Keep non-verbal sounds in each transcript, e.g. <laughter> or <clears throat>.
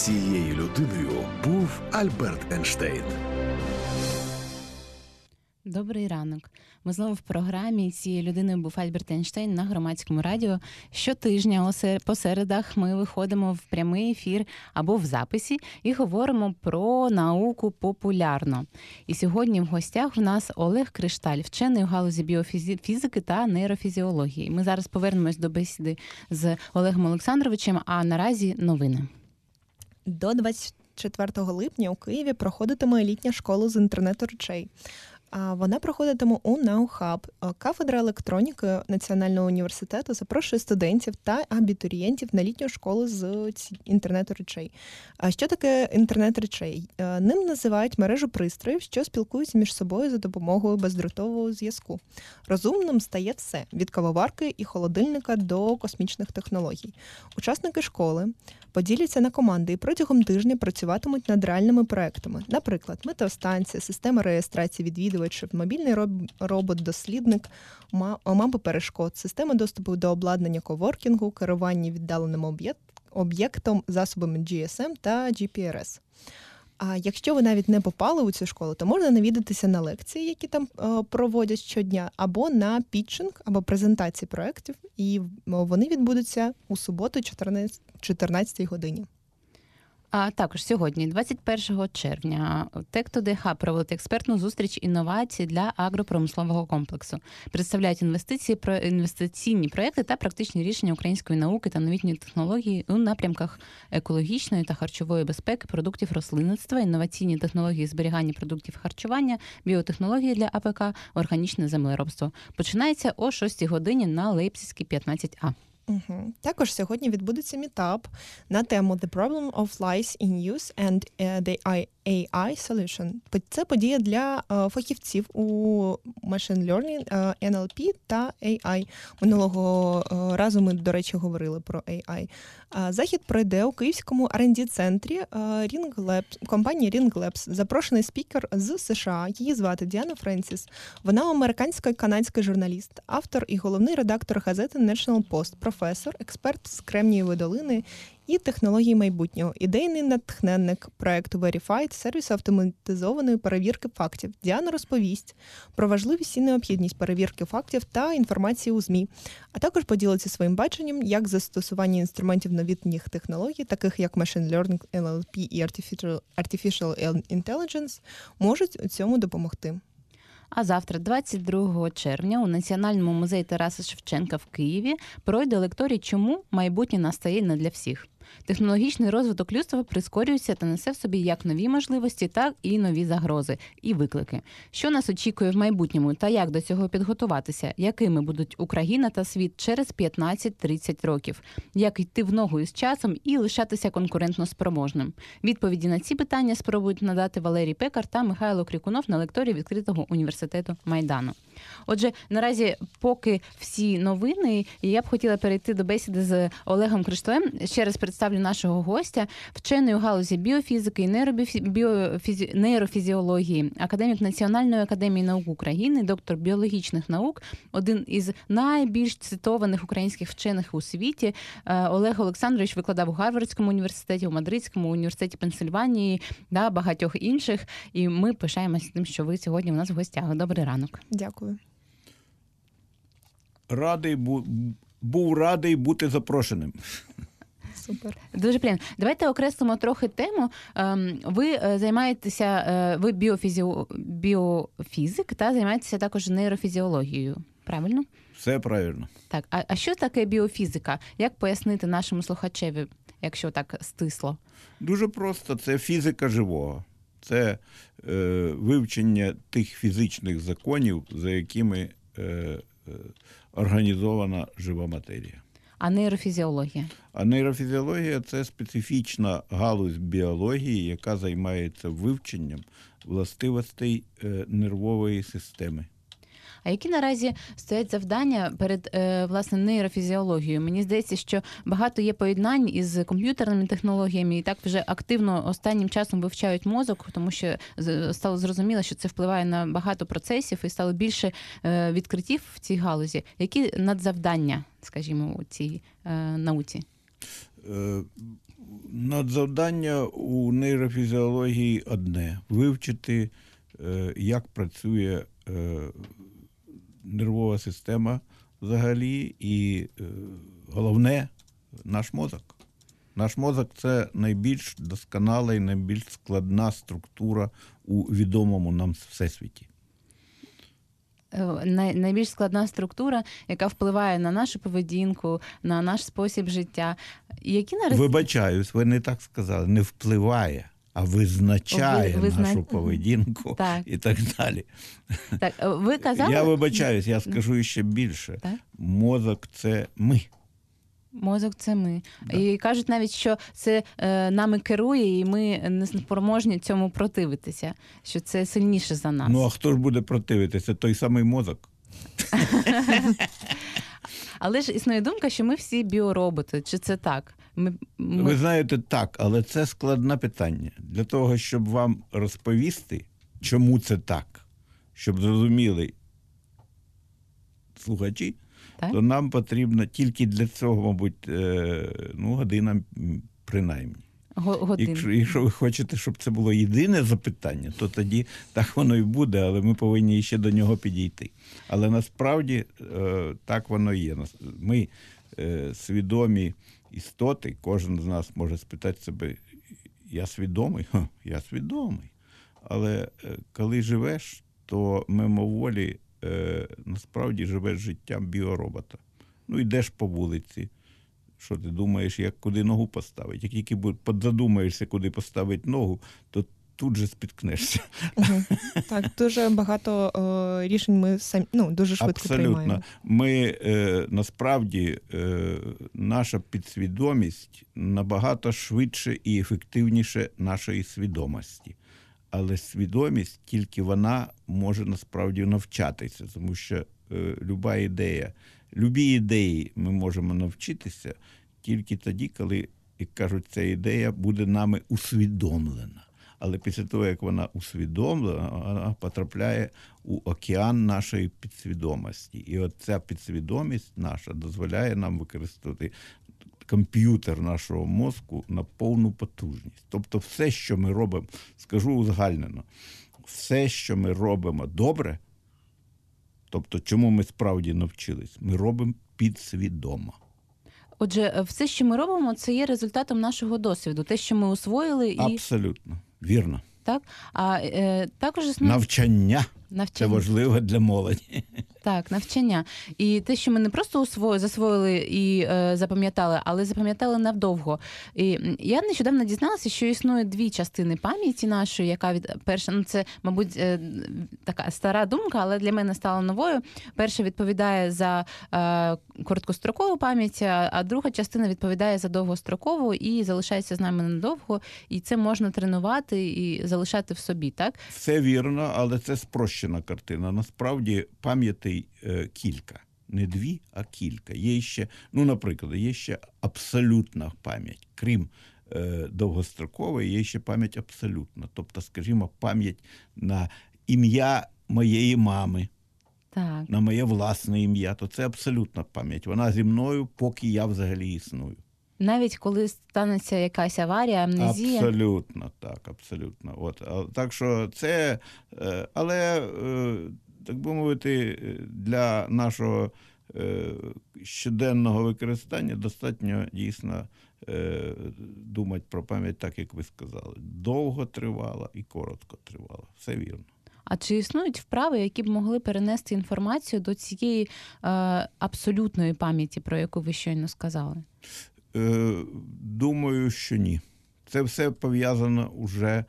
Цією людиною був Альберт Ейнштейн. Добрий ранок. Ми знову в програмі цією людиною був Альберт Ейнштейн на громадському радіо. Щотижня по середах ми виходимо в прямий ефір або в записі і говоримо про науку популярно. І сьогодні в гостях в нас Олег Кришталь, вчений у галузі біофізики та нейрофізіології. Ми зараз повернемось до бесіди з Олегом Олександровичем. А наразі новини до 24 липня у Києві проходитиме літня школа з інтернету речей. Вона проходитиме у Наухаб. Кафедра електроніки Національного університету запрошує студентів та абітурієнтів на літню школу з інтернету речей. А що таке інтернет речей? Ним називають мережу пристроїв, що спілкуються між собою за допомогою бездротового зв'язку. Розумним стає все від кавоварки і холодильника до космічних технологій. Учасники школи поділяться на команди і протягом тижня працюватимуть над реальними проектами, наприклад, метеостанція, система реєстрації відвідувачів, мобільний робот-дослідник, мапи перешкод, система доступу до обладнання коворкінгу, керування віддаленим об'єктом, засобами GSM та GPRS. А якщо ви навіть не попали у цю школу, то можна навідатися на лекції, які там е, проводять щодня, або на пітчинг, або презентації проєктів, і вони відбудуться у суботу, 14, 14 годині. А також сьогодні, 21 червня, ТЕКТОДХ проводить експертну зустріч інновацій для агропромислового комплексу. Представляють інвестиції про інвестиційні проекти та практичні рішення української науки та новітньої технології у напрямках екологічної та харчової безпеки, продуктів рослинництва, інноваційні технології зберігання продуктів харчування, біотехнології для АПК, органічне землеробство. Починається о 6 годині на Лейпцизькій 15А. Угу. Також сьогодні відбудеться мітап на тему The Problem of Lies in Use and uh, the AI Solution. Це подія для uh, фахівців у Machine Learning, NLP та AI. Минулого uh, разу ми, до речі, говорили про AI. Захід пройде у київському rd центрі Ring Labs, компанії Ring Labs. Запрошений спікер з США. Її звати Діана Френсіс. Вона американська канадська журналіст, автор і головний редактор газети National Post, професор, експерт з Кремнієвої долини і технології майбутнього, ідейний натхненник проекту Verified, сервіс автоматизованої перевірки фактів. Діана розповість про важливість і необхідність перевірки фактів та інформації у ЗМІ, а також поділиться своїм баченням, як застосування інструментів новітніх технологій, таких як Machine Learning, NLP і Artificial Intelligence, можуть у цьому допомогти. А завтра, 22 червня, у Національному музеї Тараса Шевченка в Києві пройде лекторій, чому майбутнє настає не для всіх. Технологічний розвиток людства прискорюється та несе в собі як нові можливості, так і нові загрози і виклики. Що нас очікує в майбутньому, та як до цього підготуватися, якими будуть Україна та світ через 15-30 років, як йти в ногу із часом і лишатися конкурентно спроможним? Відповіді на ці питання спробують надати Валерій Пекар та Михайло Крікунов на лекторії відкритого університету Майдану. Отже, наразі, поки всі новини, я б хотіла перейти до бесіди з Олегом Кришталем. Ще раз представлю нашого гостя, вчений у галузі біофізики і нейробіофізі... нейрофізіології, академік Національної академії наук України, доктор біологічних наук, один із найбільш цитованих українських вчених у світі. Е, Олег Олександрович викладав у Гарвардському університеті, у Мадридському університеті Пенсильванії да багатьох інших. І ми пишаємося тим, що ви сьогодні у нас в гостях. Добрий ранок. Дякую. Радий був радий бути запрошеним. Супер. Дуже приємно. Давайте окреслимо трохи тему. Ем, ви е, займаєтеся, е, ви біофізі... біофізик та займаєтеся також нейрофізіологією. Правильно? Все правильно. Так, а, а що таке біофізика? Як пояснити нашому слухачеві, якщо так стисло? Дуже просто це фізика живого. Це е, вивчення тих фізичних законів, за якими е, е, організована жива матерія. А нейрофізіологія? А нейрофізіологія це специфічна галузь біології, яка займається вивченням властивостей е, нервової системи. А які наразі стоять завдання перед е, власне нейрофізіологією? Мені здається, що багато є поєднань із комп'ютерними технологіями, і так вже активно останнім часом вивчають мозок, тому що стало зрозуміло, що це впливає на багато процесів і стало більше е, відкриттів в цій галузі. Які надзавдання, скажімо, у цій е, науці? Надзавдання у нейрофізіології одне вивчити, як працює нервова система взагалі, і е, головне наш мозок. Наш мозок це найбільш досконала і найбільш складна структура у відомому нам всесвіті. Е, найбільш складна структура, яка впливає на нашу поведінку, на наш спосіб життя. Які нараз... Вибачаюсь, ви не так сказали, не впливає, а визначає Ви- визна- нашу поведінку Так. і так далі. Так, ви казали, Я вибачаюсь, я скажу ще більше. Так? Мозок це ми. мозок це ми. Да. І кажуть навіть, що це е, нами керує, і ми не спроможні цьому противитися, що це сильніше за нас. Ну а хто ж буде противитися? Той самий мозок. <laughs> Але ж існує думка, що ми всі біороботи. Чи це так? Ми, ми... Ви знаєте, так, але це складне питання. Для того, щоб вам розповісти, чому це так, щоб зрозуміли слухачі, Так? то нам потрібно тільки для цього, мабуть, е, ну, година принаймні. Годин. Якщо, якщо ви хочете, щоб це було єдине запитання, то тоді так воно і буде, але ми повинні ще до нього підійти. Але насправді е, так воно є. Ми е, свідомі істоти, кожен з нас може спитати себе: я свідомий? Ха, я свідомий. Але е, коли живеш, то мимоволі е, насправді живеш життям біоробота. Ну, йдеш по вулиці. Що ти думаєш, як куди ногу поставити? Як тільки бу- задумаєшся, куди поставити ногу, то тут же спіткнешся. Так, дуже багато е, рішень ми самі ну, дуже швидко Абсолютно. приймаємо. Ми е, насправді е, наша підсвідомість набагато швидше і ефективніше нашої свідомості. Але свідомість тільки вона може насправді навчатися, тому що е, люба ідея, любі ідеї ми можемо навчитися тільки тоді, коли, як кажуть, ця ідея буде нами усвідомлена. Але після того, як вона усвідомлена, вона потрапляє у океан нашої підсвідомості. І от ця підсвідомість наша дозволяє нам використовувати комп'ютер нашого мозку на повну потужність. Тобто, все, що ми робимо, скажу узагальнено, все, що ми робимо добре, тобто, чому ми справді навчились, ми робимо підсвідомо. Отже, е, все, що ми робимо, це є результатом нашого досвіду, те, що ми усвоїли, і Абсолютно вірно. так. А е, також існує Навчання це навчання. важливо для молоді. Так, навчання. І те, що ми не просто усвоїли, засвоїли і е, запам'ятали, але запам'ятали навдовго. І я нещодавно дізналася, що існує дві частини пам'яті нашої, яка від перша, ну це, мабуть, е, така стара думка, але для мене стала новою. Перша відповідає за е, короткострокову пам'ять, а друга частина відповідає за довгострокову і залишається з нами надовго. І це можна тренувати і залишати в собі, так? Все вірно, але це спрощена картина. Насправді пам'ятей е, кілька. Не дві, а кілька. Є ще, ну, наприклад, є ще абсолютна пам'ять. Крім е, довгострокової, є ще пам'ять абсолютна. Тобто, скажімо, пам'ять на ім'я моєї мами, Так. на моє власне ім'я, то це абсолютна пам'ять. Вона зі мною, поки я взагалі існую. Навіть коли станеться якась аварія, амнезія. Абсолютно так, абсолютно. От, так що це, е, але, е, так би мовити, для нашого е, щоденного використання достатньо дійсно думати про пам'ять, так як ви сказали. Довго тривала і коротко тривала. Все вірно. А чи існують вправи, які б могли перенести інформацію до цієї е, абсолютної пам'яті, про яку ви щойно сказали? Е, думаю, що ні. Це все пов'язано уже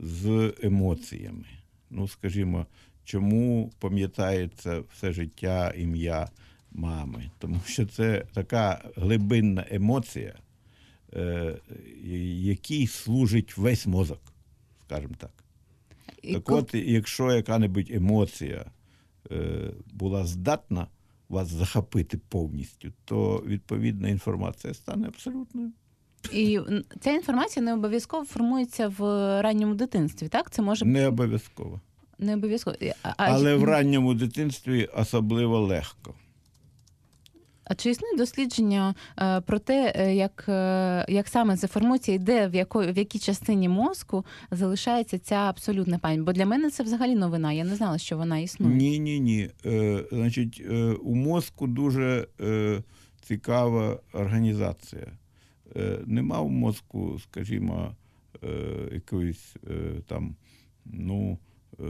з емоціями. Ну, скажімо, чому пам'ятається все життя ім'я мами? Тому що це така глибинна емоція, е, якій служить весь мозок, скажімо так. І Так ко- от, якщо яка-небудь емоція е, була здатна вас захопити повністю, то відповідна інформація стане абсолютною. І ця інформація не обов'язково формується в ранньому дитинстві, так? Це може Не обов'язково. не обов'язково. А- Але в ранньому дитинстві особливо легко. А чи існує дослідження е, про те, е, як, е, як саме це формується і де в яко, в якій частині мозку залишається ця абсолютна пам'ять? Бо для мене це взагалі новина. Я не знала, що вона існує. Ні, ні, ні. Е, значить, е, у мозку дуже е, цікава організація. Е, нема в мозку, скажімо, е, якоїсь е, там, ну, е,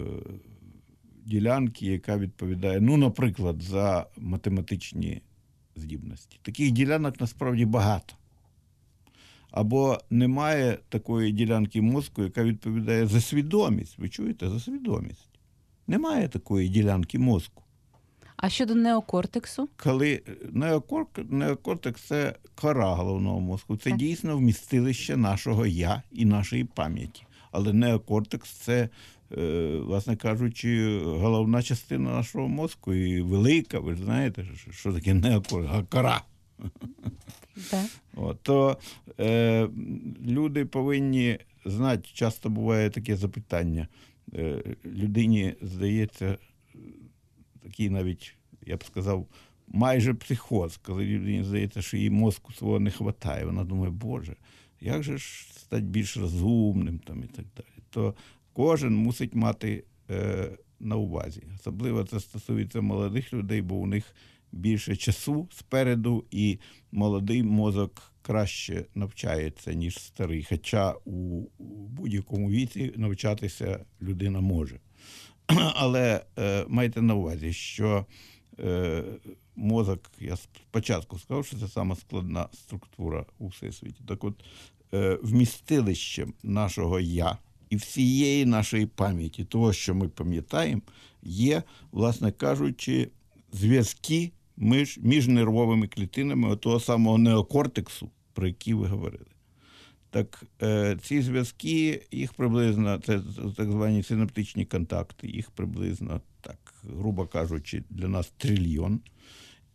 ділянки, яка відповідає, ну, наприклад, за математичні здібності. Таких ділянок насправді багато. Або немає такої ділянки мозку, яка відповідає за свідомість. Ви чуєте, за свідомість. Немає такої ділянки мозку. А щодо неокортексу? Коли неокорк, неокортекс це кора головного мозку, це Так. дійсно вмістилище нашого я і нашої пам'яті. Але неокортекс це, е, власне кажучи, головна частина нашого мозку і велика. Ви ж знаєте, що- таке неокортекс? А Кора. Так. От, то е, люди повинні знати, часто буває таке запитання. Е, людині здається, е, такий навіть, я б сказав, майже психоз, коли людині здається, що їй мозку свого не вистачає. Вона думає, Боже, як же ж стати більш розумним там, і так далі. То кожен мусить мати е, на увазі. Особливо це стосується молодих людей, бо у них більше часу спереду, і молодий мозок краще навчається, ніж старий. Хоча у, будь-якому віці навчатися людина може. <clears throat> Але е, майте на увазі, що е, мозок, я спочатку сказав, що це сама складна структура у всесвіті. Так от, е, вмістилищем нашого я і всієї нашої пам'яті, того, що ми пам'ятаємо, є, власне кажучи, зв'язки між, між нервовими клітинами того самого неокортексу, про який ви говорили. Так е, ці зв'язки, їх приблизно, це так звані синаптичні контакти, їх приблизно, так, грубо кажучи, для нас трильйон.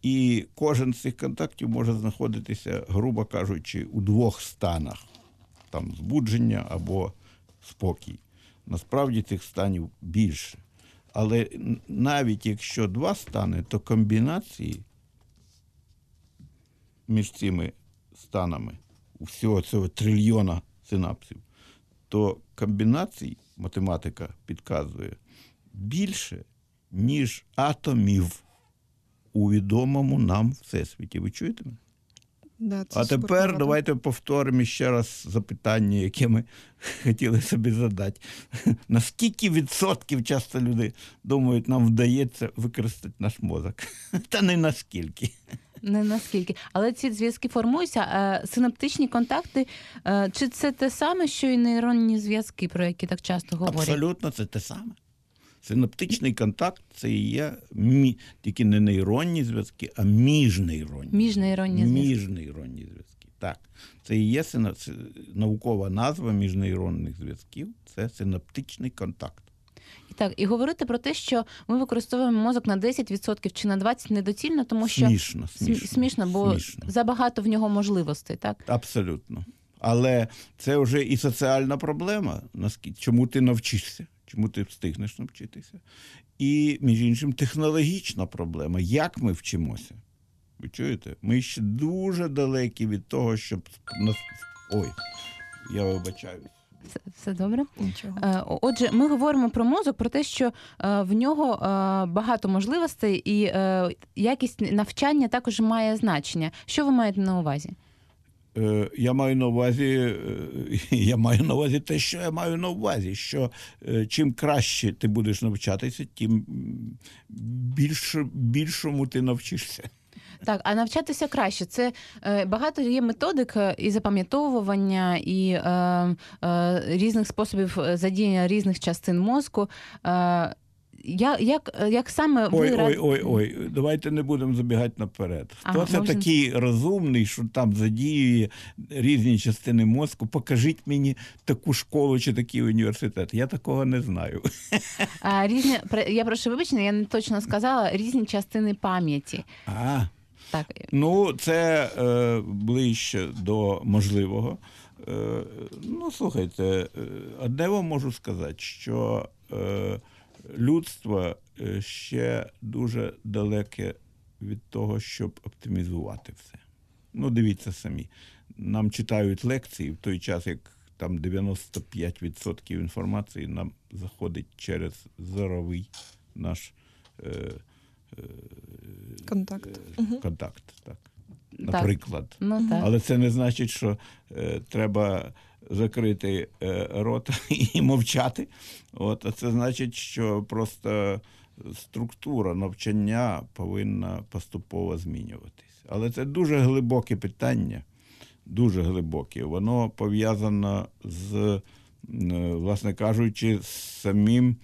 І кожен з цих контактів може знаходитися, грубо кажучи, у двох станах: там збудження або спокій. Насправді цих станів більше. Але навіть якщо два стани, то комбінації між цими станами всього цього трильйона синапсів, то комбінацій математика підказує більше, ніж атомів у відомому нам всесвіті. Ви чуєте мене? Да, це А тепер супербагато. давайте повторимо ще раз запитання, яке ми <laughs> хотіли собі задати. <laughs> Наскільки відсотків часто люди думають, нам вдається використати наш мозок? <laughs> Та не наскільки. Не наскільки. Але ці зв'язки формуються. Е, Синаптичні контакти, е, чи це те саме, що і нейронні зв'язки, про які так часто говорять? Абсолютно це те саме. Синаптичний контакт це і є мі... тільки не нейронні зв'язки, а міжнейронні. Міжнейронні зв'язки. Міжнейронні зв'язки. Так. Це і є сина... наукова назва міжнейронних зв'язків це синаптичний контакт. І Так, і говорити про те, що ми використовуємо мозок на 10% чи на 20% недоцільно, тому що Смішно, смішно. смішно бо смішно. забагато в нього можливостей, так? Абсолютно. Але це вже і соціальна проблема. Чому ти навчишся? Чому ти встигнеш навчитися? І, між іншим, технологічна проблема. Як ми вчимося? Ви чуєте? Ми ще дуже далекі від того, щоб нас. Ой, я вибачаюсь. Все, все добре. Нічого. Е, Отже, ми говоримо про мозок, про те, що е, в нього е, багато можливостей, і якість навчання також має значення. Що ви маєте на увазі? Е, Я маю на увазі, е, <laughs> я маю на увазі те, що я маю на увазі, що е, чим краще ти будеш навчатися, тим м, більше, більшому ти навчишся. Так, а навчатися краще. Це е, багато є методик і запам'ятовування, і е, е, різних способів задіяння різних частин мозку. Е, я, як, як саме ви Ой, ой, ой, ой, давайте не будемо забігати наперед. Хто Ага, це можна- такий розумний, що там задіює різні частини мозку? Покажіть мені таку школу чи такий університет. Я такого не знаю. А, різні я прошу вибачення, я не точно сказала різні частини пам'яті. А, Так, ну це е, ближче до можливого. Е, ну, слухайте, е, одне вам можу сказати, що е, людство е, ще дуже далеке від того, щоб оптимізувати все. Ну, дивіться самі. Нам читають лекції в той час, як там 95% інформації нам заходить через зоровий наш е, Контакт. е, контакт. Так. Наприклад. Ну так. Але це не значить, що е, треба закрити е, рот <laughs> і мовчати. От, це значить, що просто структура навчання повинна поступово змінюватись. Але це дуже глибоке питання, дуже глибоке. Воно пов'язано з, власне кажучи, з самим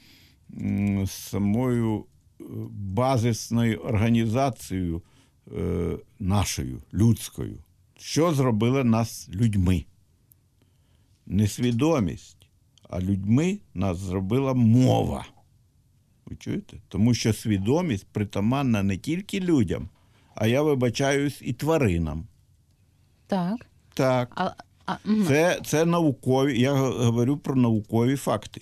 з самою е, базисною організацією е, нашою, людською. Що зробило нас людьми? Не свідомість, а людьми нас зробила мова. Ви чуєте? Тому що свідомість притаманна не тільки людям, а я вибачаюсь і тваринам. Так. Так. А, а, мгм. Це, це наукові, я говорю про наукові факти,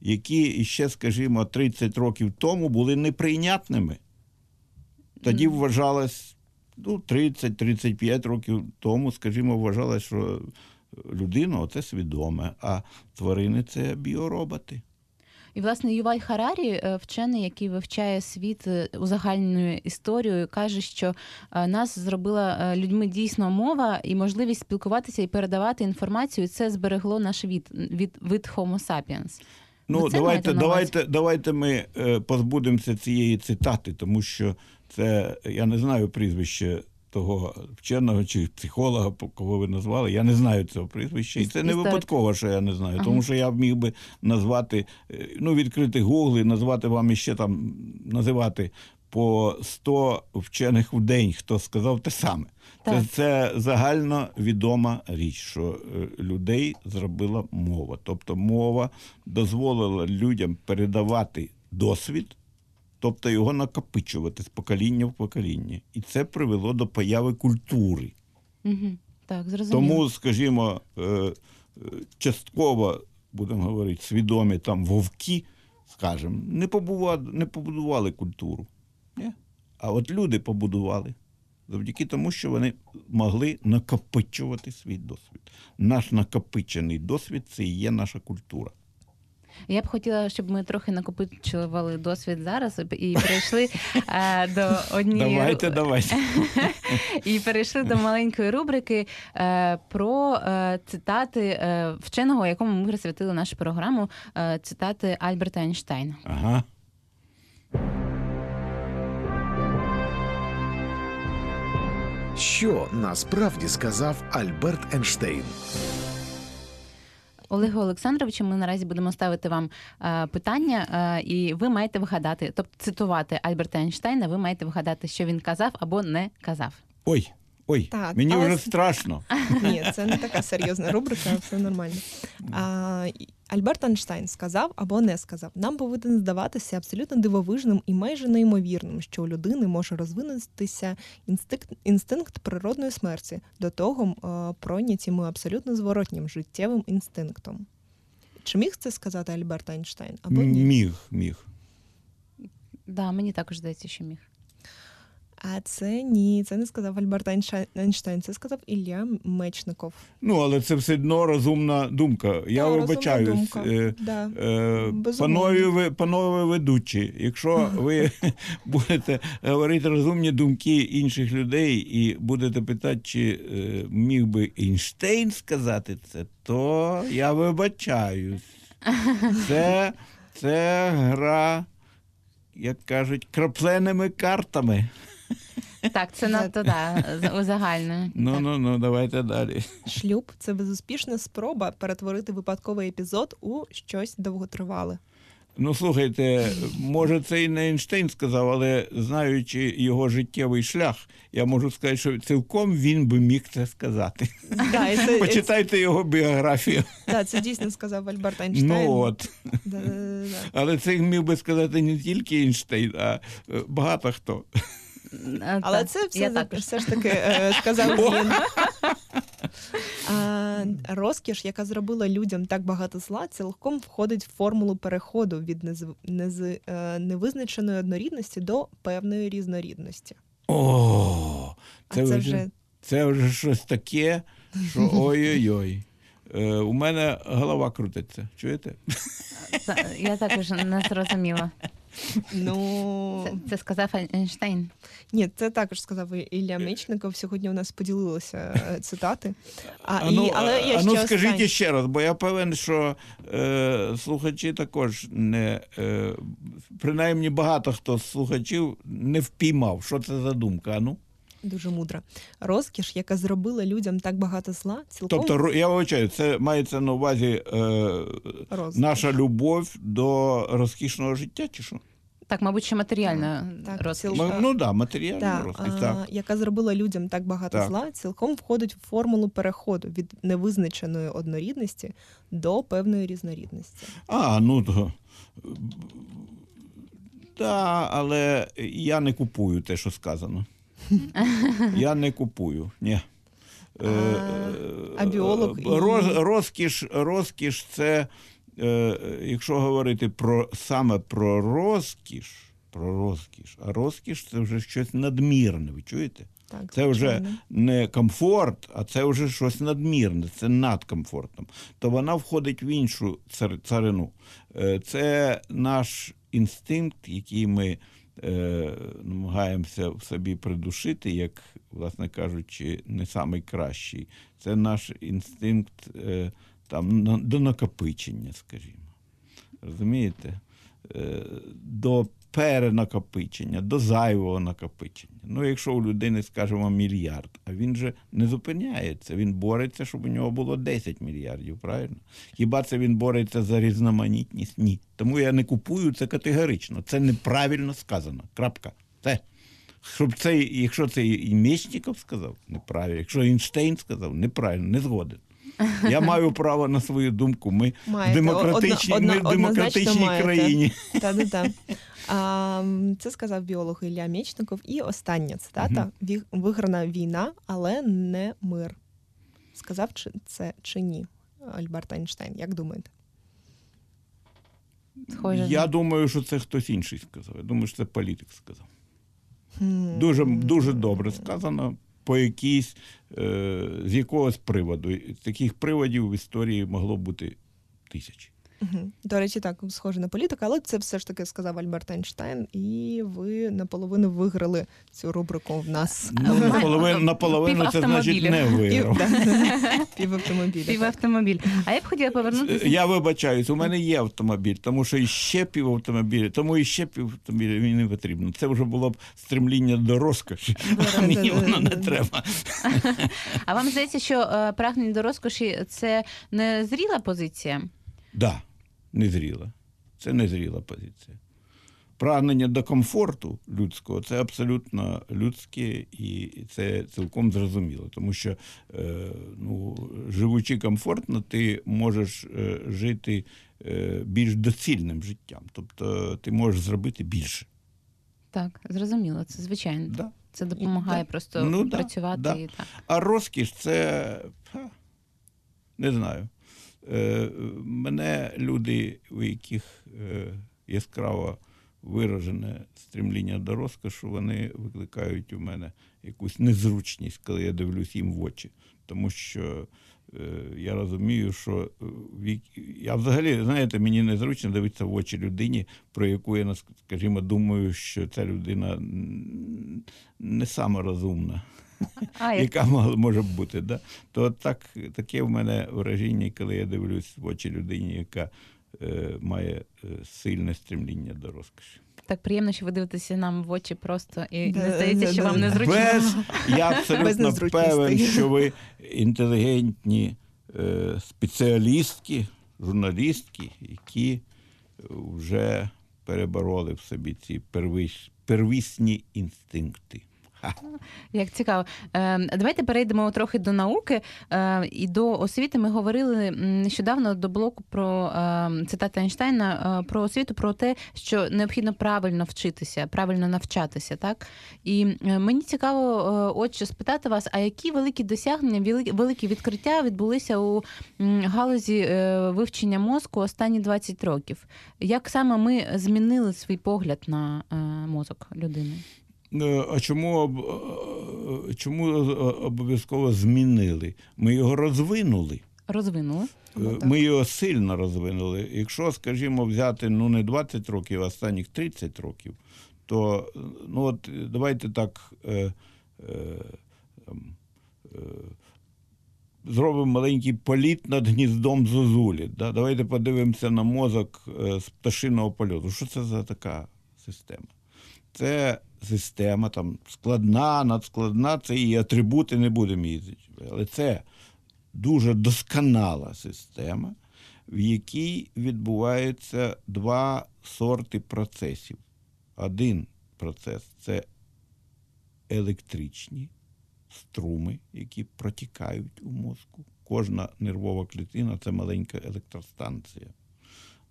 які ще, скажімо, 30 років тому були неприйнятними. Тоді вважалось, ну, 30-35 років тому, скажімо, вважалось, що людина це свідоме, а тварини це біороботи. І власне Юваль Харарі, е, вчений, який вивчає світ е, узагальненою історією, каже, що е, нас зробила людьми дійсно мова і можливість спілкуватися і передавати інформацію. і Це зберегло наш від від вид Homo sapiens. Ну, це давайте, давайте, давайте ми позбудемося цієї цитати, тому що це я не знаю прізвище того вченого чи психолога, кого ви назвали. Я не знаю цього прізвища. І це не випадково, що я не знаю, Ага. тому що я міг би назвати, е, ну, відкрити і назвати вам іще там, називати по 100 вчених в день, хто сказав те саме. Це, це загально відома річ, що е, людей зробила мова. Тобто мова дозволила людям передавати досвід, тобто його накопичувати з покоління в покоління. І це привело до появи культури. Угу. Так, зрозуміло. Тому, скажімо, е, е, частково, будемо говорити, свідомі там вовки, скажімо, не побували, не побудували культуру. Ні? А от люди побудували. Завдяки тому, що вони могли накопичувати свій досвід. Наш накопичений досвід це і є наша культура. Я б хотіла, щоб ми трохи накопичували досвід зараз і перейшли е, до однієї Давайте, давайте. <laughs> і перейшли до маленької рубрики е, про е, цитати е, вченого, якому ми присвятили нашу програму, е, цитати Альберта Ейнштейна. Ага. Що насправді сказав Альберт Ейнштейн? Олегу Олександровичу, ми наразі будемо ставити вам е, питання, е, і ви маєте вгадати, тобто цитувати Альберта Ейнштейна, ви маєте вгадати, що він казав або не казав. Ой, ой, Так, мені але вже страшно. <laughs> Ні, це не така серйозна рубрика, все нормально. А, Альберт Einstein сказав або не сказав. Нам повинен здаватися абсолютно дивовижним і майже неймовірним, що у людини може розвинутися інстинкт, інстинкт природної смерті, до того е, пройняті ми абсолютно зворотнім життєвим інстинктом. Чи міг це сказати Альберт Айнштейн? Або ні? Міг, міг. Да, мені також здається, що міг. А це ні, це не сказав Альберт Айнштейн, це сказав Ілля Мечников. Ну, але це все одно розумна думка. Я розумна вибачаюсь. думка. е, Да. Е, ви- панове ведучі, якщо <laughs> ви <laughs> будете говорити розумні думки інших людей і будете питати, чи е, міг би Ейнштейн сказати це, то я вибачаюсь. <laughs> Це, це гра, як кажуть, крапленими картами. Так, це надто да, узагальнено. Ну, ну, ну, давайте далі. Шлюб це безуспішна спроба перетворити випадковий епізод у щось довготривале. Ну, слухайте, може, це і не Ейнштейн сказав, але знаючи його життєвий шлях, я можу сказати, що цілком він би міг це сказати. Да, і це, Почитайте його біографію. да, це дійсно сказав Альберт. Ну от. Да, да, да. Але це міг би сказати не тільки Ейнштейн, а е, багато хто. Е, Але так, це все, я за- все ж таки е, сказав він. <laughs> Розкіш, яка зробила людям так багато зла, цілком входить в формулу переходу від е, невизначеної однорідності до певної різнорідності. О, це, це вже, вже це вже щось таке, що <laughs> ой-ой-ой. Е, у мене голова крутиться. Чуєте? Я також не зрозуміла. Ну Це, це сказав Ейнштейн. ні, це також сказав Ілля Мечников. Сьогодні у нас поділилися е, цитати. А, А ну, і, але я а ну скажіть останні. ще раз, бо я певен, що е, слухачі також не е, принаймні багато хто з слухачів не впіймав, що це за думка. А ну? Дуже мудра. Розкіш, яка зробила людям так багато зла, цілком Тобто, я вибачаю, це мається на увазі е, розкіш. наша любов до розкішного життя, чи що? Так, мабуть, що матеріальна Так, розкіш. цілком. Ну да, матеріальна Так, розкіш. а, Так. яка зробила людям так багато Так. зла, цілком входить в формулу переходу від невизначеної однорідності до певної різнорідності. А, ну то. Так, але я не купую те, що сказано. Я не купую. Ні. Е, а біолог і- роз, розкіш, розкіш це, е, якщо говорити про саме про розкіш, про розкіш, а розкіш це вже щось надмірне, ви чуєте? Так, Це вже не комфорт, а це вже щось надмірне, це над комфортом. То вона входить в іншу цар- царину. Е, Це наш інстинкт, який ми е, намагаємося в собі придушити, як, власне кажучи, не найкращий. Це наш інстинкт е, там, до накопичення, скажімо. Розумієте? Е, До перенакопичення, до зайвого накопичення. Ну, якщо у людини, скажімо, мільярд, а він же не зупиняється, він бореться, щоб у нього було 10 мільярдів, правильно? Хіба це він бореться за різноманітність? Ні. Тому я не купую це категорично. Це неправильно сказано. Крапка. Це. Щоб це, якщо це і Мєчніков сказав, неправильно. Якщо Ейнштейн сказав, неправильно, не згоден. Я маю право на свою думку. Ми в демократичній, одно- ми в демократичній країні. Та-та-та. А, Це сказав біолог Ілля Мєчников. І остання цитата: «Ві- виграна війна, але не мир. Сказав чи це чи ні? Альберт Ейнштейн, як думаєте? Схоже, Я думаю, що це хтось інший сказав. Я думаю, що це політик сказав. Дуже, дуже добре сказано. По якійсь, е, з якогось приводу. Таких приводів в історії могло бути тисячі. Мгм. До речі, так, схоже на політика, але це все ж таки сказав Альберт Ейнштейн, і ви наполовину виграли цю рубрику в нас. Ну, наполовину, <laughs> наполовину це значить не виграв. да. <laughs> Пів автомобіля. Пів автомобіль. А я б хотіла повернутися. Я вибачаюсь, у мене є автомобіль, тому що іще пів автомобіля, тому іще пів автомобіля мені не потрібно. Це вже було б стремління до розкоші, а мені воно не треба. <laughs> А вам здається, що е, прагнення до розкоші це не зріла позиція? Да, незріла. Це незріла позиція. Прагнення до комфорту людського це абсолютно людське і це цілком зрозуміло. Тому що, е, ну, живучи комфортно, ти можеш е, жити е, більш доцільним життям. Тобто ти можеш зробити більше. Так, зрозуміло, це звичайно. Да. Це допомагає Да. просто Ну, працювати да. і так. А розкіш це не знаю. Е, мене люди, у яких е, яскраво виражене стремління до розкошу, вони викликають у мене якусь незручність, коли я дивлюсь їм в очі. Тому що е, я розумію, що вік... я взагалі, знаєте, мені незручно дивитися в очі людині, про яку я, скажімо, думаю, що ця людина не саме розумна А, <laughs> яка мала- може бути. Да? То так, таке в мене враження, коли я дивлюсь в очі людині, яка е, має е, сильне стремління до розкоші. так приємно, що ви дивитеся нам в очі просто і Да, не здається, да, що да. вам незручно. Без, я абсолютно незручностей. певен, що ви інтелігентні е, спеціалістки, журналістки, які вже перебороли в собі ці первіс, первісні інстинкти. <laughs> Як цікаво. Е, Давайте перейдемо трохи до науки е, і до освіти. Ми говорили нещодавно до блоку про е, цитати Ейнштейна е, про освіту, про те, що необхідно правильно вчитися, правильно навчатися. Так і е, мені цікаво, е, от що спитати вас, а які великі досягнення, великі, відкриття відбулися у галузі вивчення мозку останні 20 років? Як саме ми змінили свій погляд на мозок людини? Е, А чому, е, чому е, обов'язково змінили? Ми його розвинули. Розвинули? Ну. Ми його сильно розвинули. Якщо, скажімо, взяти ну не 20 років, а останніх 30 років, то ну от давайте так е, е, е, зробимо маленький політ над гніздом зозулі. Да? Давайте подивимося на мозок з пташиного польоту. Що це за така система? Це система там складна, надскладна, це її атрибути не будемо їздити. Але це дуже досконала система, в якій відбуваються два сорти процесів. Один процес це електричні струми, які протікають у мозку. Кожна нервова клітина це маленька електростанція.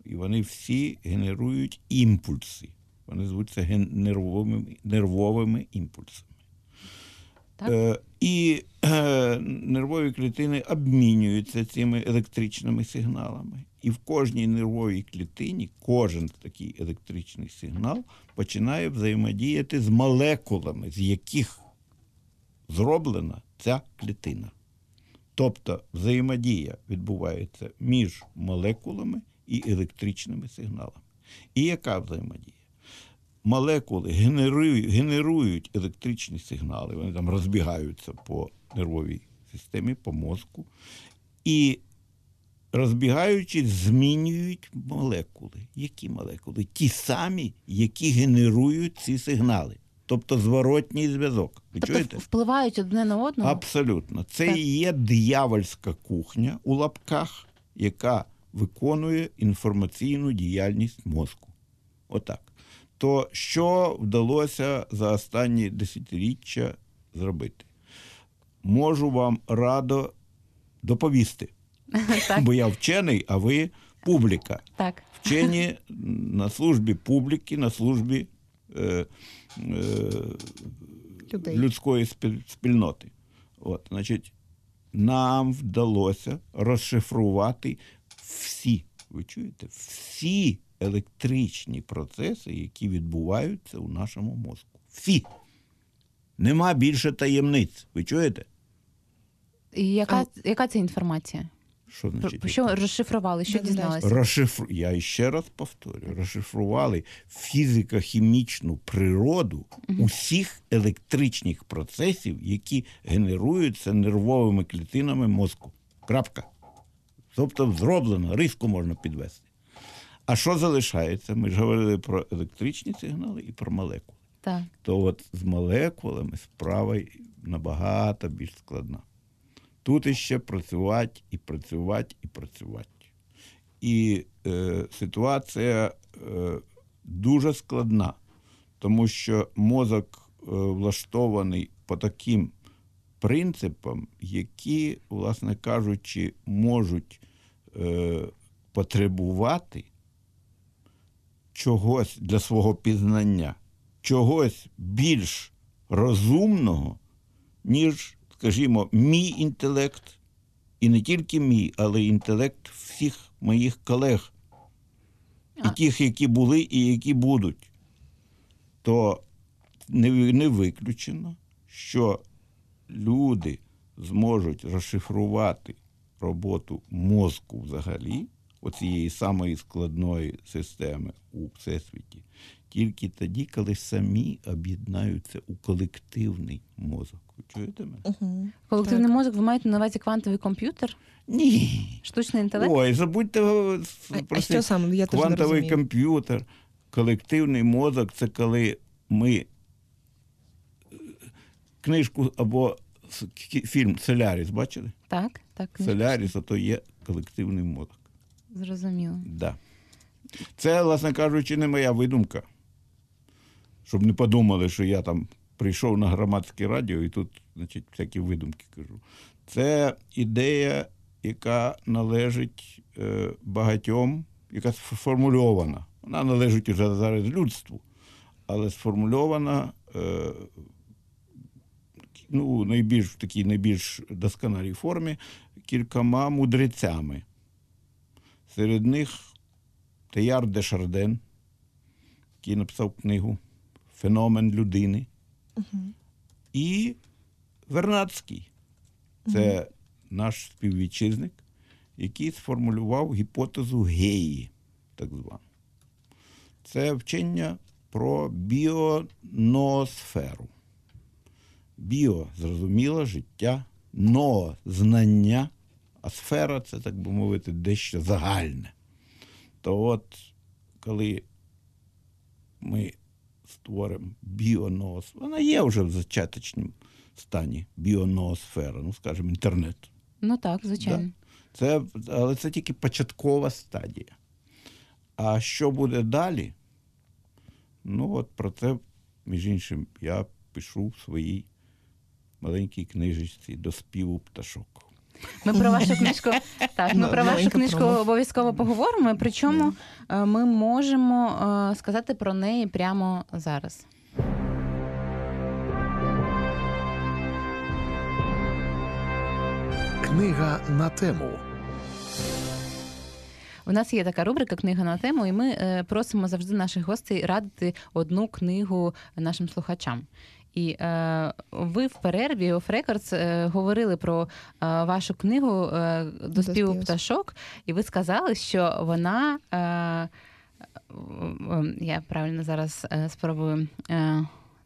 І вони всі генерують імпульси. Вони звуться нервовими, нервовими імпульсами. Так. Е, і е, нервові клітини обмінюються цими електричними сигналами. І в кожній нервовій клітині кожен такий електричний сигнал починає взаємодіяти з молекулами, з яких зроблена ця клітина. Тобто взаємодія відбувається між молекулами і електричними сигналами. І яка взаємодія? Молекули генерують, генерують електричні сигнали, вони там розбігаються по нервовій системі, по мозку, і розбігаючись, змінюють молекули. Які молекули? Ті самі, які генерують ці сигнали. Тобто зворотній зв'язок. Ви Тобто чуєте? впливають одне на одного? Абсолютно. Це Так. і є диявольська кухня у лапках, яка виконує інформаційну діяльність мозку. Отак. То що вдалося за останні десятиріччя зробити? Можу вам радо доповісти, <laughs> так, бо я вчений, а ви публіка. так. Вчені на службі публіки, на службі е, е, Людей. людської спільноти. От, значить, нам вдалося розшифрувати всі, ви чуєте, всі електричні процеси, які відбуваються у нашому мозку. Всі. Нема більше таємниць. Ви чуєте? І яка, яка це інформація? Що значить? Що розшифрували, що дізналися? Розшифру... Я ще раз повторюю, розшифрували фізико-хімічну природу усіх електричних процесів, які генеруються нервовими клітинами мозку. Крапка. Тобто зроблено, риску можна підвести. А що залишається? Ми ж говорили про електричні сигнали і про молекули. Так. То от з молекулами справа набагато більш складна. Тут іще працювати і працювати і працювати. І е, ситуація е, дуже складна, тому що мозок е, влаштований по таким принципам, які, власне кажучи, можуть е, потребувати чогось для свого пізнання, чогось більш розумного, ніж, скажімо, мій інтелект, і не тільки мій, але й інтелект всіх моїх колег, і тих, які були, і які будуть. То не виключено, що люди зможуть розшифрувати роботу мозку взагалі, оцієї самої складної системи у всесвіті, тільки тоді, коли самі об'єднаються у колективний мозок. Ви чуєте мене? Угу. Колективний Так. мозок, ви маєте на увазі квантовий комп'ютер? Ні. Штучний інтелект? Ой, забудьте о, А, а про що саме? Я квантовий комп'ютер, колективний мозок це коли ми е, книжку або фільм Соляріс бачили? Так, так. Соляріс, то є колективний мозок. Зрозуміло. Да. Це, власне кажучи, не моя видумка. Щоб не подумали, що я там прийшов на громадське радіо і тут, значить, всякі видумки кажу. Це ідея, яка належить е, багатьом, яка сформульована. Вона належить уже зараз людству, але сформульована е, ну, найбільш, в такій найбільш досконалій формі кількома мудрецями. Серед них Теяр де Шарден, який написав книгу Феномен людини, і Вернадський. Це наш співвітчизник, який сформулював гіпотезу Геї, так звану. Це вчення про біоноосферу. Біо зрозуміло, життя, но знання, а сфера це, так би мовити, дещо загальне. То от, коли ми створимо біоноосферу, вона є вже в зачаточному стані біоноосфера, ну, скажімо, інтернет. Ну так, звичайно. Це, але це тільки початкова стадія. А що буде далі? Ну, от про це, між іншим, я пишу в своїй маленькій книжечці до співу пташок. Ми про вашу книжку <laughs> так, ми про вашу книжку обов'язково поговоримо. Причому е, ми можемо е, сказати про неї прямо зараз. Книга на тему. У нас є така рубрика Книга на тему, і ми е, просимо завжди наших гостей радити одну книгу нашим слухачам. І е, ви в перерві Off Records е, говорили про е, вашу книгу е, до співу пташок, і ви сказали, що вона. Е, е, я правильно зараз е, спробую. Е,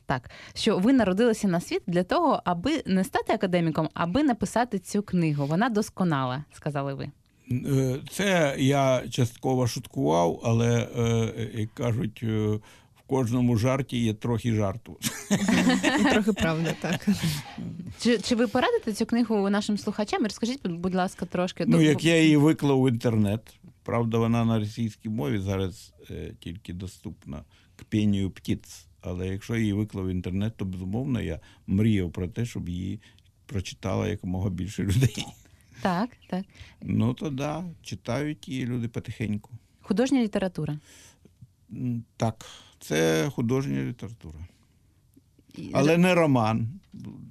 так, що ви народилися на світ для того, аби не стати академіком, аби написати цю книгу. Вона досконала, сказали ви. Е, Це я частково шуткував, але, е, як кажуть, кожному жарті є трохи жарту. <laughs> Трохи правда, так. Чи, чи ви порадите цю книгу нашим слухачам? Розкажіть, будь ласка, трошки. Ну, як я її виклав в інтернет. Правда, вона на російській мові зараз е, тільки доступна к пенію птиць. Але якщо її виклав в інтернет, то безумовно я мріяв про те, щоб її прочитало якомога більше людей. Так, так. Ну то да, читають її люди потихеньку. Художня література. Так, це художня література. Але не роман.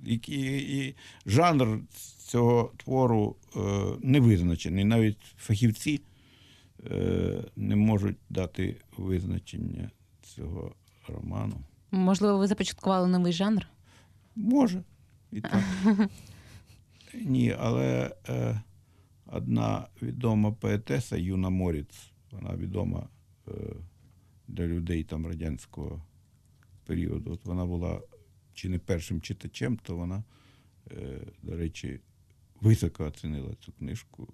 Який, і жанр цього твору е, не визначений. Навіть фахівці е, не можуть дати визначення цього роману. Можливо, ви започаткували новий жанр? Може. І так. <laughs> Ні, але е, одна відома поетеса Юна Моріц, вона відома е, для людей там радянського періоду. От вона була чи не першим читачем, то вона, е, до речі, високо оцінила цю книжку.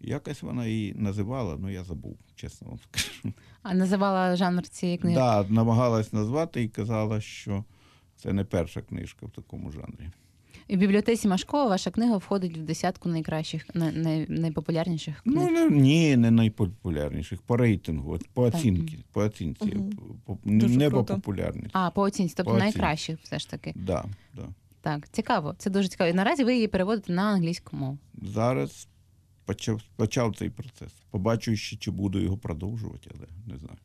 Якось вона її називала, ну я забув, чесно вам скажу. А називала жанр цієї книги? Да, намагалась назвати і казала, що це не перша книжка в такому жанрі. І в бібліотеці Машкова ваша книга входить в десятку найкращих, най, най, найпопулярніших книг. Ну, не, ні, не найпопулярніших. По рейтингу, от по оцінці. По оцінці. Мгм. По- не по популярності. А, по оцінці, тобто По оцінці. найкращих все ж таки. Да, да. Так, цікаво. Це дуже цікаво. І наразі ви її переводите на англійську мову. Зараз почав, почав цей процес. Побачу ще, чи буду його продовжувати, але не знаю.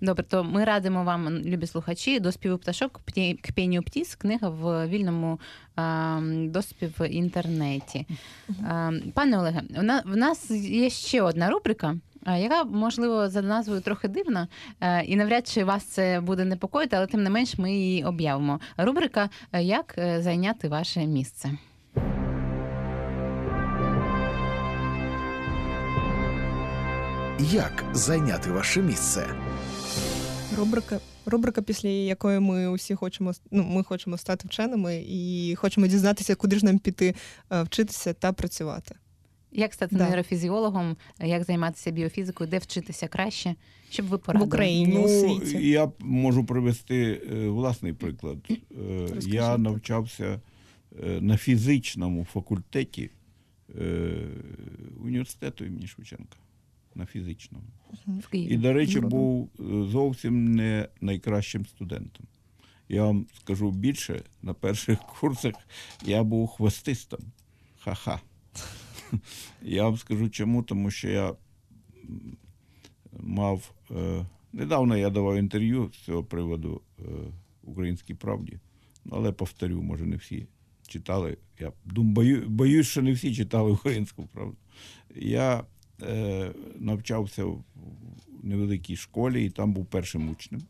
Добре, то ми радимо вам, любі слухачі, до співу пташок к пенію птіс. Книга в вільному а, доступі в інтернеті. А, пане Олеге, в нас є ще одна рубрика. Яка, можливо, за назвою трохи дивна, е, і навряд чи вас це буде непокоїти, але тим не менш ми її об'явимо. Рубрика е, Як е, зайняти ваше місце. Як зайняти ваше місце? Рубрика, рубрика, після якої ми усі хочемо ну, ми хочемо стати вченими і хочемо дізнатися, куди ж нам піти е, вчитися та працювати. Як стати Да. нейрофізіологом, як займатися біофізикою, де вчитися краще, щоб ви В порадили? Україні, у Ну, світі. я можу привести е, власний приклад. Е, Розкажіть. я навчався на фізичному факультеті університету імені Шевченка. На фізичному. В І, до речі, був е, зовсім не найкращим студентом. Я вам скажу більше, на перших <laughs> курсах я був хвостистом. Ха-ха. Я вам скажу чому, тому що я мав. Е, недавно я давав інтерв'ю з цього приводу е, Українській правді, Ну, але повторю, може, не всі читали. Я думаю, бою, боюсь, що не всі читали українську правду. Я навчався в невеликій школі і там був першим учнем.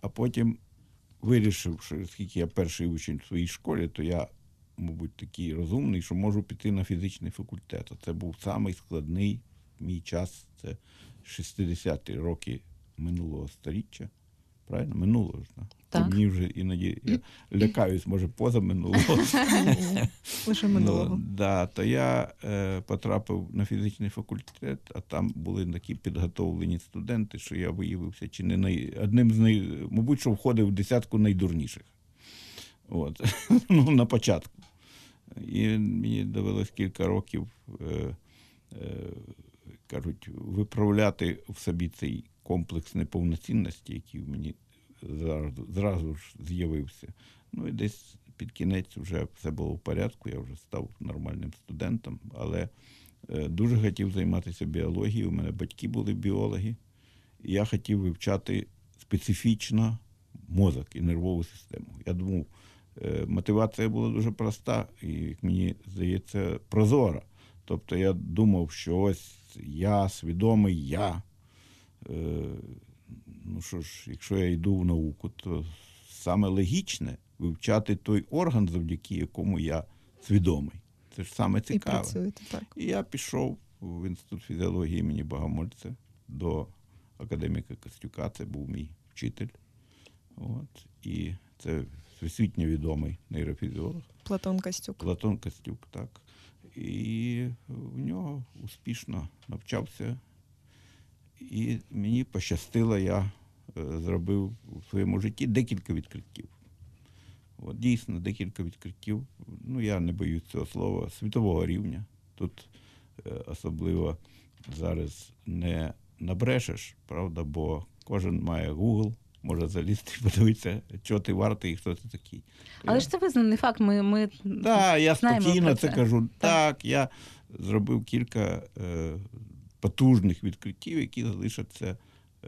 А потім вирішив, що оскільки я перший учень в своїй школі, то я, мабуть, такий розумний, що можу піти на фізичний факультет. Це був самий складний мій час. Це 60-ті роки минулого століття. Правильно? Минулого ж. Так. Мені вже іноді я лякаюсь, може, поза минулого. <laughs> Лише минулого. Ну, да, то я е, потрапив на фізичний факультет, а там були такі підготовлені студенти, що я виявився чи не най... одним з най... мабуть, що входив в десятку найдурніших. От. <laughs> ну, на початку. І мені довелось кілька років, е, е, кажуть, виправляти в собі цей комплекс неповноцінності, який в мені зразу, зразу ж з'явився. Ну і десь під кінець вже все було в порядку, я вже став нормальним студентом, але е, дуже хотів займатися біологією. У мене батьки були біологи, і я хотів вивчати специфічно мозок і нервову систему. Я думав, е, мотивація була дуже проста, і як мені здається, прозора. Тобто я думав, що ось я, свідомий я. Е, ну що ж, якщо я йду в науку, то саме логічне вивчати той орган, завдяки якому я свідомий. Це ж саме І цікаве. працюєте так. І я пішов в інститут фізіології імені Богомольця до академіка Костюка, це був мій вчитель. От. І це всесвітньо відомий нейрофізіолог. Платон Костюк. Платон Костюк, так. І в нього успішно навчався. І мені пощастило, я е, зробив у своєму житті декілька відкриттів. От, дійсно, декілька відкриттів. Ну, я не боюсь цього слова, світового рівня. Тут е, особливо зараз не набрешеш, правда, бо кожен має Google, може залізти і <laughs> подивитися, що ти вартий і хто ти такий. Але ж це визнаний факт. Ми, ми Так, я знаємо спокійно про це це. кажу. Так, я зробив кілька е, потужних відкриттів, які залишаться,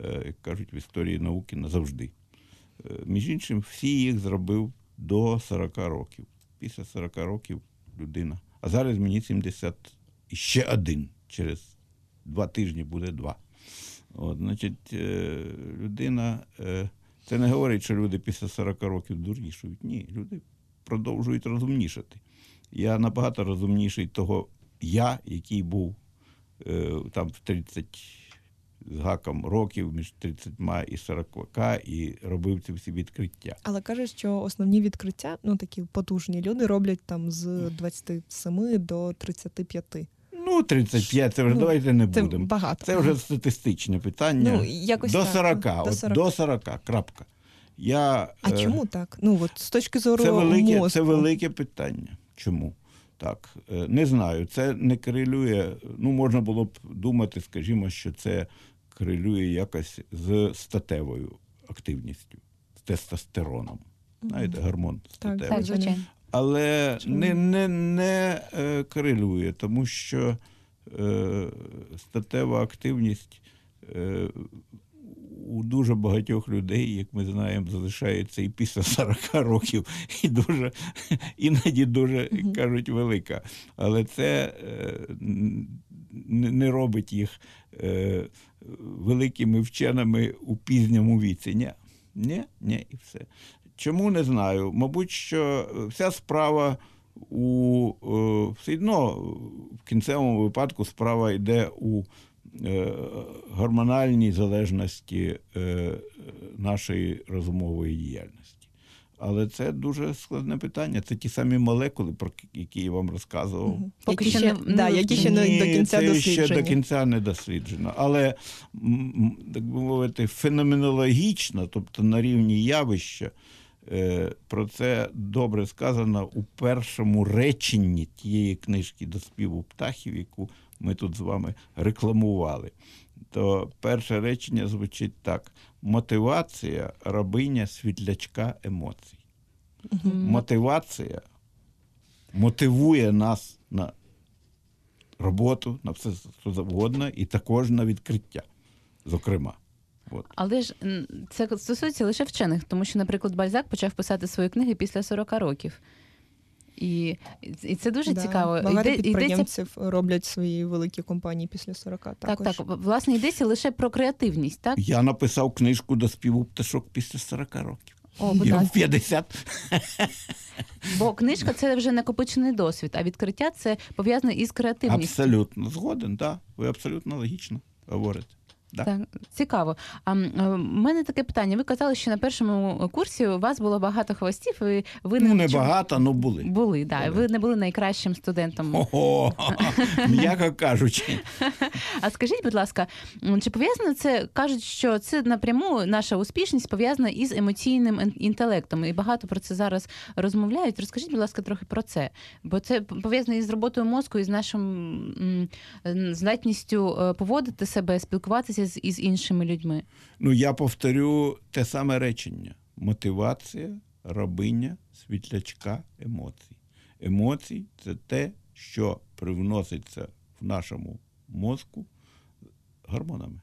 е, як кажуть, в історії науки назавжди. Е, між іншим, всі їх зробив до 40 років. Після 40 років людина. А зараз мені 70 і ще один. Через два тижні буде два. От, значить, е, людина. Це не говорить, що люди після 40 років дурнішують. Ні, люди продовжують розумнішати. Я набагато розумніший того я, який був там в 30 з гаком років, між 30 і 40, і робив ці всі відкриття. Але кажуть, що основні відкриття, ну такі потужні люди, роблять там з 27 до 35. Ну, 35, це вже Ну, давайте не Це будемо. багато. Це вже статистичне питання. Ну, якось до так, 40, ну, до от 40. до 40, крапка. Я, А е, чому так? Ну от з точки зору Це велике, мозку. це велике питання. Чому? Так, е, не знаю. Це не корелює. Ну, можна було б думати, скажімо, що це корелює якось з статевою активністю, з тестостероном. Знаєте, гормон статевий. Так, звичайно. Але Чому? не, не, не е, корелює, тому що е, статева активність е, у дуже багатьох людей, як ми знаємо, залишається і після <laughs> 40 років, і дуже іноді дуже кажуть велика. Але це е, не робить їх е, великими вченими у пізньому віці. Ні, ні, ні, і все. Чому не знаю? Мабуть, що вся справа у е, все одно в кінцевому випадку справа йде у гормональній залежності е, нашої розумової діяльності. Але це дуже складне питання. Це ті самі молекули, про які я вам розказував. Поки які ще, не- да, які ще не до кінця це досліджені. ще до кінця не досліджено. Але, так би мовити, феноменологічно, тобто на рівні явища, е, про це добре сказано у першому реченні тієї книжки до співу птахів, яку ми тут з вами рекламували. то перше речення звучить так: мотивація рабиня світлячка емоцій. Мотивація мотивує нас на роботу, на все що завгодно, і також на відкриття, зокрема. От. Але ж це стосується лише вчених, тому що, наприклад, Бальзак почав писати свої книги після 40 років. І, і це дуже Да. цікаво. Багато Йде- йдеться роблять свої великі компанії після 40 Так, також. так. Власне, йдеться лише про креативність, так? Я написав книжку до співу пташок після 40 років. О, будь ласка. 50. Бо книжка це вже накопичений досвід, а відкриття це пов'язане із креативністю. Абсолютно згоден, так. Ви абсолютно логічно говорите. Да. Так, цікаво. А е, в мене таке питання. Ви казали, що на першому курсі у вас було багато хвостів, і ви Ну, не багато, але були. були. Да, Були. ви не були найкращим студентом. Ого, м'яко кажучи. А скажіть, будь ласка, чи пов'язано це кажуть, що це напряму наша успішність пов'язана із емоційним інтелектом, і багато про це зараз розмовляють. Розкажіть, будь ласка, трохи про це, бо це пов'язано із роботою мозку, і з нашим здатністю е, поводити себе, спілкуватися з із іншими людьми. Ну, я повторю те саме речення: мотивація, рабиня, світлячка емоцій. Емоції це те, що привноситься в нашому мозку гормонами.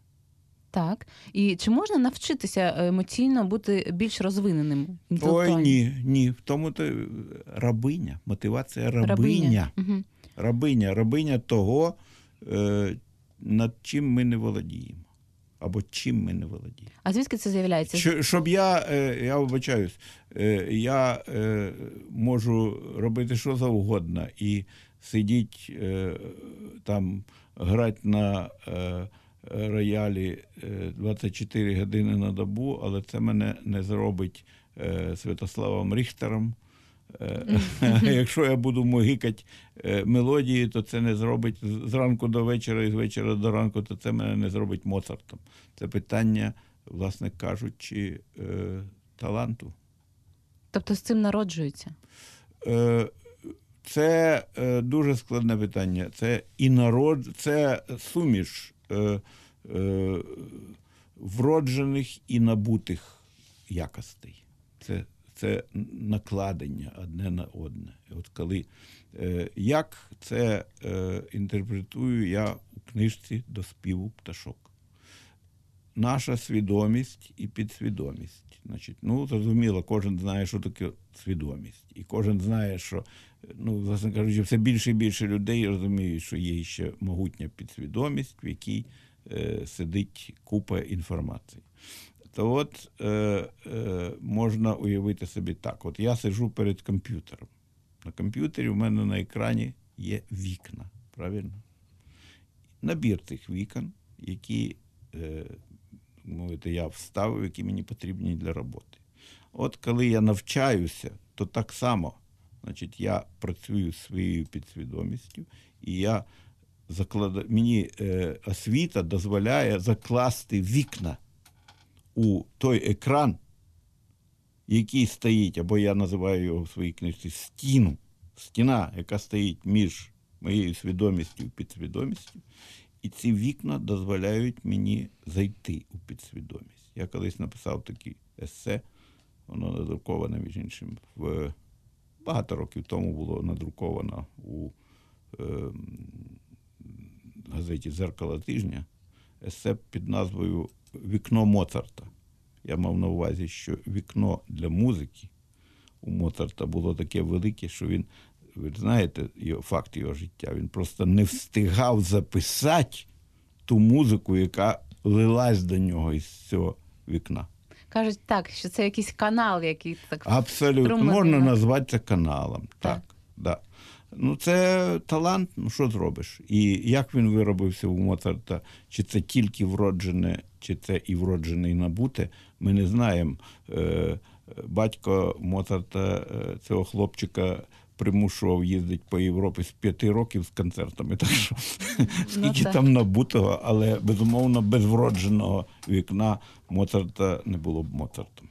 Так. І чи можна навчитися емоційно бути більш розвиненим? Ой, ні, ні. В тому то е, рабиня, мотивація рабиня. Рабиня. Рабиня, рабиня того, е, над чим ми не володіємо. Або чим ми не володіємо. А звідки це з'являється? Що, щоб я, е, я вибачаюсь, е, я е, можу робити що завгодно і сидіть там, грати на роялі е, 24 години на добу, але це мене не зробить Святославом Ріхтером. Е, <laughs> Якщо я буду могикати е, мелодії, то це не зробить зранку до вечора і з вечора до ранку, то це мене не зробить Моцартом. Це питання, власне кажучи, е, таланту. Тобто з цим народжується? Це дуже складне питання. Це і народ, це суміш вроджених і набутих якостей. Це, це накладення одне на одне. От коли, е, як це е, інтерпретую я у книжці до співу пташок. Наша свідомість і підсвідомість. Значить, ну, зрозуміло, кожен знає, що таке свідомість. І кожен знає, що, ну, власне кажучи, все більше і більше людей розуміють, що є ще могутня підсвідомість, в якій е, сидить купа інформації. То от е, е, можна уявити собі так: от я сиджу перед комп'ютером. На комп'ютері в мене на екрані є вікна, правильно? Набір цих вікон, які е, мовити, я вставив, які мені потрібні для роботи. От коли я навчаюся, то так само, значить, я працюю своєю підсвідомістю, і я закладаю, мені е, освіта дозволяє закласти вікна у той екран, який стоїть, або я називаю його в своїй книжці стіну, стіна, яка стоїть між моєю свідомістю і підсвідомістю. І ці вікна дозволяють мені зайти у підсвідомість. Я колись написав таке есе, воно надруковане, між іншим, в багато років тому було надруковано у е, газеті Зеркало тижня. Есе під назвою Вікно Моцарта. Я мав на увазі, що вікно для музики у Моцарта було таке велике, що він, ви знаєте, його, факт його життя, він просто не встигав записати ту музику, яка лилась до нього із цього вікна. Кажуть так, що це якийсь канал, який так Абсолютно. Можна назвати це каналом. Так. Так. Да. Ну, це талант, ну що зробиш? І як він виробився у Моцарта, чи це тільки вроджене, чи це і вроджене, і набуте, ми не знаємо. Е, Батько Моцарта е, цього хлопчика примушував їздити по Європі з п'яти років з концертами. Так що скільки так. там набутого, але безумовно без вродженого вікна Моцарта не було б Моцартом.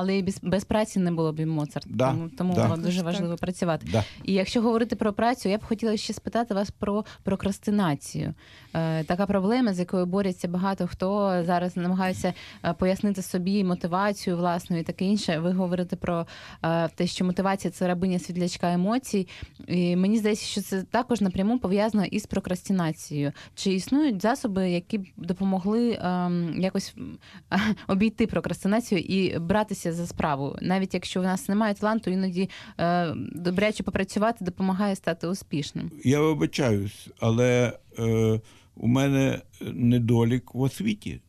Але і без, без праці не було б і Моцарт. Да, Тому, тому да. дуже Так. важливо працювати. Да. І якщо говорити про працю, я б хотіла ще спитати вас про прокрастинацію. Е, така проблема, з якою борються багато хто зараз намагається е, пояснити собі мотивацію власну і таке інше. Ви говорите про е, те, що мотивація це рабиня світлячка емоцій. І мені здається, що це також напряму пов'язано із прокрастинацією. Чи існують засоби, які б допомогли ем, якось <laughs> обійти прокрастинацію і братися за справу, навіть якщо в нас немає таланту, іноді е, добряче попрацювати допомагає стати успішним. Я вибачаюсь, але е, у мене недолік в освіті.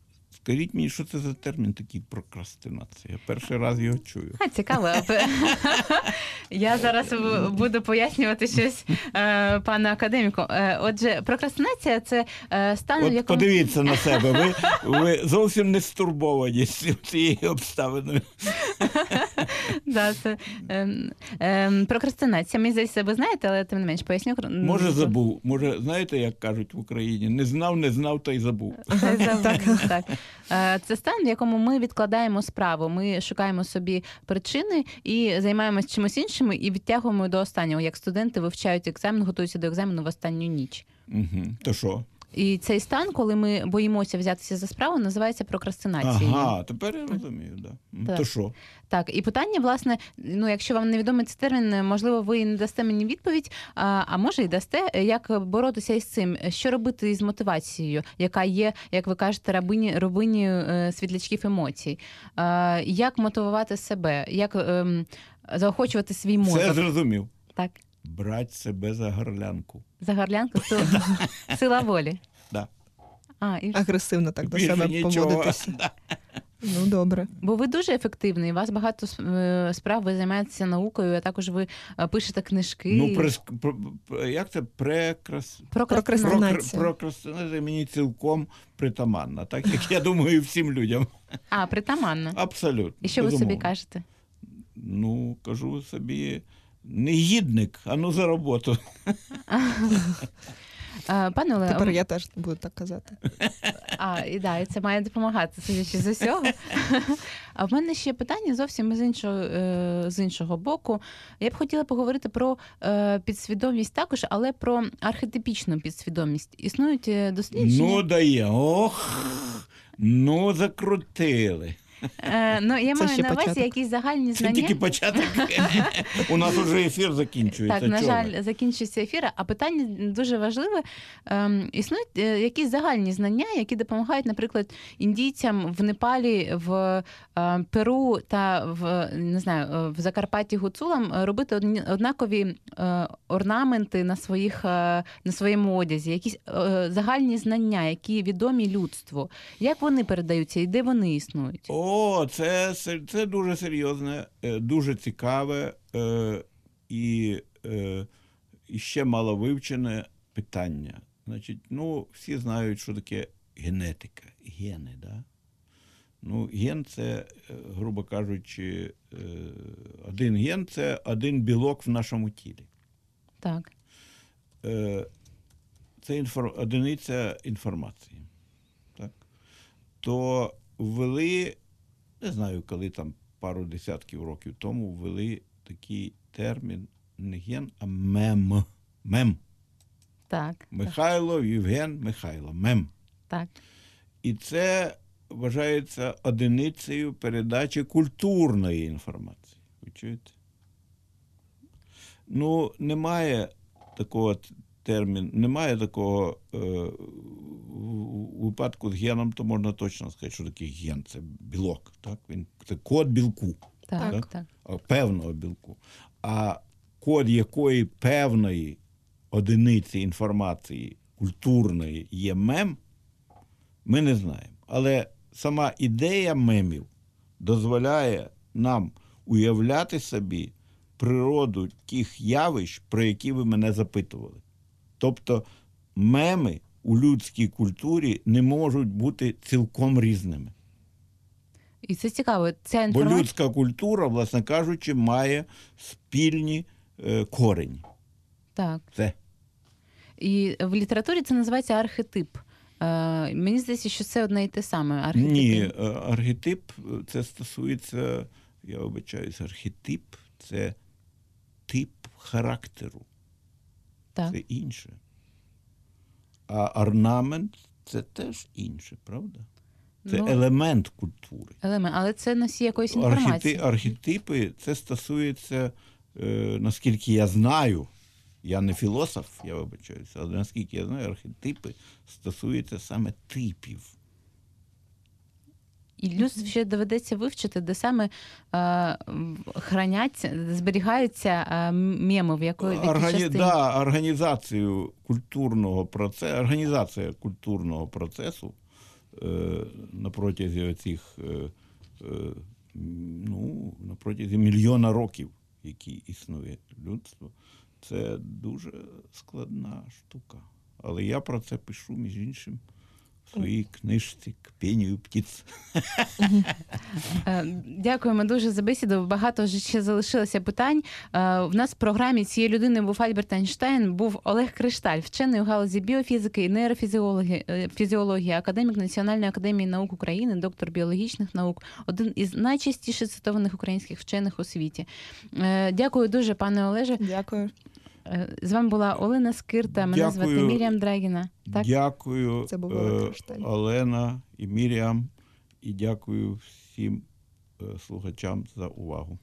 Скажіть мені, що це за термін такий прокрастинація? Я перший раз його чую. А, цікаво. <laughs> Я зараз буду пояснювати щось е, пану академіку. Е, Отже, прокрастинація це е, стан, в якому подивіться на себе, ви, <laughs> ви зовсім не стурбовані цією обставиною. <laughs> <laughs> да, це, ем, ем, прокрастинація. Мені здається, ви знаєте, але тим не менш поясню. Може, забув. Може, знаєте, як кажуть в Україні? Не знав, не знав, та й забув. <laughs> Це так. Е, Це стан, в якому ми відкладаємо справу. Ми шукаємо собі причини і займаємося чимось іншим, і відтягуємо до останнього. Як студенти вивчають екзамен, готуються до екзамену в останню ніч. Угу. То що? І цей стан, коли ми боїмося взятися за справу, називається прокрастинацією. Ага, тепер я розумію. Да. Так. То що? Так, і питання, власне, ну якщо вам невідомий цей термін, можливо, ви не дасте мені відповідь, а, а може і дасте, як боротися із цим, що робити із мотивацією, яка є, як ви кажете, рабині рабинею е, світлячків емоцій. А, як мотивувати себе, як ем, заохочувати свій мозок? зрозумів. Так, Брать себе за горлянку. За горлянку <laughs> сила, сила волі. Да. А, і Агресивно так до Більше себе нічого. поводитися. <laughs> Да. Ну добре. Бо ви дуже ефективний, у вас багато е, справ, ви займаєтеся наукою, а також ви е, пишете книжки. Ну, прес... про- про- як це прекрас... Прокрастинація. Прокрастинація. Мені цілком притаманна, так як я думаю, всім людям. А, притаманно. Абсолютно. І що ви собі безумовно. кажете? Ну, кажу собі, негідник, а ну за роботу. Пане Олег, Тепер я теж буду так казати. а, і да, і це має допомагати, судячи з усього. А в мене ще питання зовсім з іншого, е, з іншого боку. Я б хотіла поговорити про е, підсвідомість також, але про архетипічну підсвідомість. Існують е, дослідження. Ну, дає. Ох, ну закрутили. Е, ну, я Це маю ще на увазі початок. якісь загальні Це знання. тільки початок. У нас уже ефір закінчується. Так, на Чого ви? жаль, закінчується ефір. А питання дуже важливе. Ем, існують е, якісь загальні знання, які допомагають, наприклад, індійцям в Непалі, в е, Перу та в не знаю, е, в Закарпатті гуцулам е, робити одні- однакові е, орнаменти на своїх е, на своєму одязі, якісь е, загальні знання, які відомі людству. Як вони передаються і де вони існують? О, це, це, дуже серйозне, е, дуже цікаве е, і, е, і ще мало вивчене питання. Значить, ну, всі знають, що таке генетика, гени, да? Ну, ген це, грубо кажучи, один ген це один білок в нашому тілі. Так. Це інфор... одиниця інформації. Так? То ввели, не знаю, коли там пару десятків років тому ввели такий термін не ген, а мем. Мем. Так, Михайло, Євген, Михайло. Мем. так. І це вважається одиницею передачі культурної інформації. Ви чуєте? Ну, немає такого т- терміну, немає такого е, у випадку з геном, то можна точно сказати, що таке ген. Це білок. Так? Він, це код білку, Так, Так. так. а, певного білку. А код якої певної одиниці інформації культурної є мем, ми не знаємо. Але сама ідея мемів дозволяє нам уявляти собі природу тих явищ, про які ви мене запитували. Тобто меми у людській культурі не можуть бути цілком різними. І це цікаво. Ця Бо людська культура, власне кажучи, має спільні е, корені. Так. Це. І в літературі це називається архетип. Е, мені здається, що це одне і те саме. Архетип. Ні, е, архетип е, це стосується я вибачаюсь, архетип це тип характеру, Так. це інше. А орнамент це теж інше, правда? Це Ну, елемент культури. елемент, але це носі якоїсь Архети, архетипи це стосується, е, наскільки я знаю, я не філософ, я вибачаюся, але наскільки я знаю, архетипи стосуються саме типів. І людству ще доведеться вивчити, де саме е, храняться, зберігаються е, меми, в якої в Органі... частині. Да, організацію культурного процесу, організація культурного процесу е, на протязі цих е, е, ну, на протязі мільйона років, які існує людство, це дуже складна штука. Але я про це пишу, між іншим, своїй книжці «К пенію птиць. Е, Дякуємо дуже за бесіду. Багато вже ще залишилося питань. Е, В нас в програмі цієї людини був Альберт Айнштейн, був Олег Кришталь, вчений у галузі біофізики і нейрофізіології, е, академік Національної академії наук України, доктор біологічних наук, один із найчастіше цитованих українських вчених у світі. Дякую дуже, пане Олеже. Дякую. Е, з вами була Олена Скирта. Мене Дякую. звати Мір'ям Драгіна. Так? Дякую, Це було е, Олена і Мір'ям. І дякую всім е, слухачам за увагу.